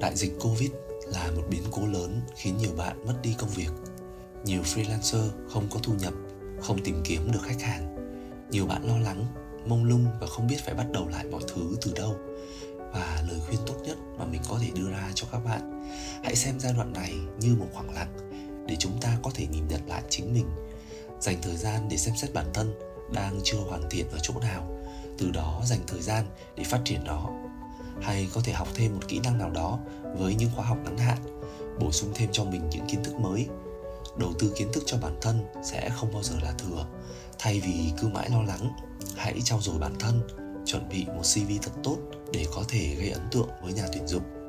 Đại dịch Covid là một biến cố lớn khiến nhiều bạn mất đi công việc. Nhiều freelancer không có thu nhập, không tìm kiếm được khách hàng. Nhiều bạn lo lắng, mông lung và không biết phải bắt đầu lại mọi thứ từ đâu. Và lời khuyên tốt nhất mà mình có thể đưa ra cho các bạn, hãy xem giai đoạn này như một khoảng lặng để chúng ta có thể nhìn nhận lại chính mình, dành thời gian để xem xét bản thân đang chưa hoàn thiện ở chỗ nào, từ đó dành thời gian để phát triển nó hay có thể học thêm một kỹ năng nào đó với những khóa học ngắn hạn, bổ sung thêm cho mình những kiến thức mới. Đầu tư kiến thức cho bản thân sẽ không bao giờ là thừa. Thay vì cứ mãi lo lắng, hãy trau dồi bản thân, chuẩn bị một cv thật tốt để có thể gây ấn tượng với nhà tuyển dụng.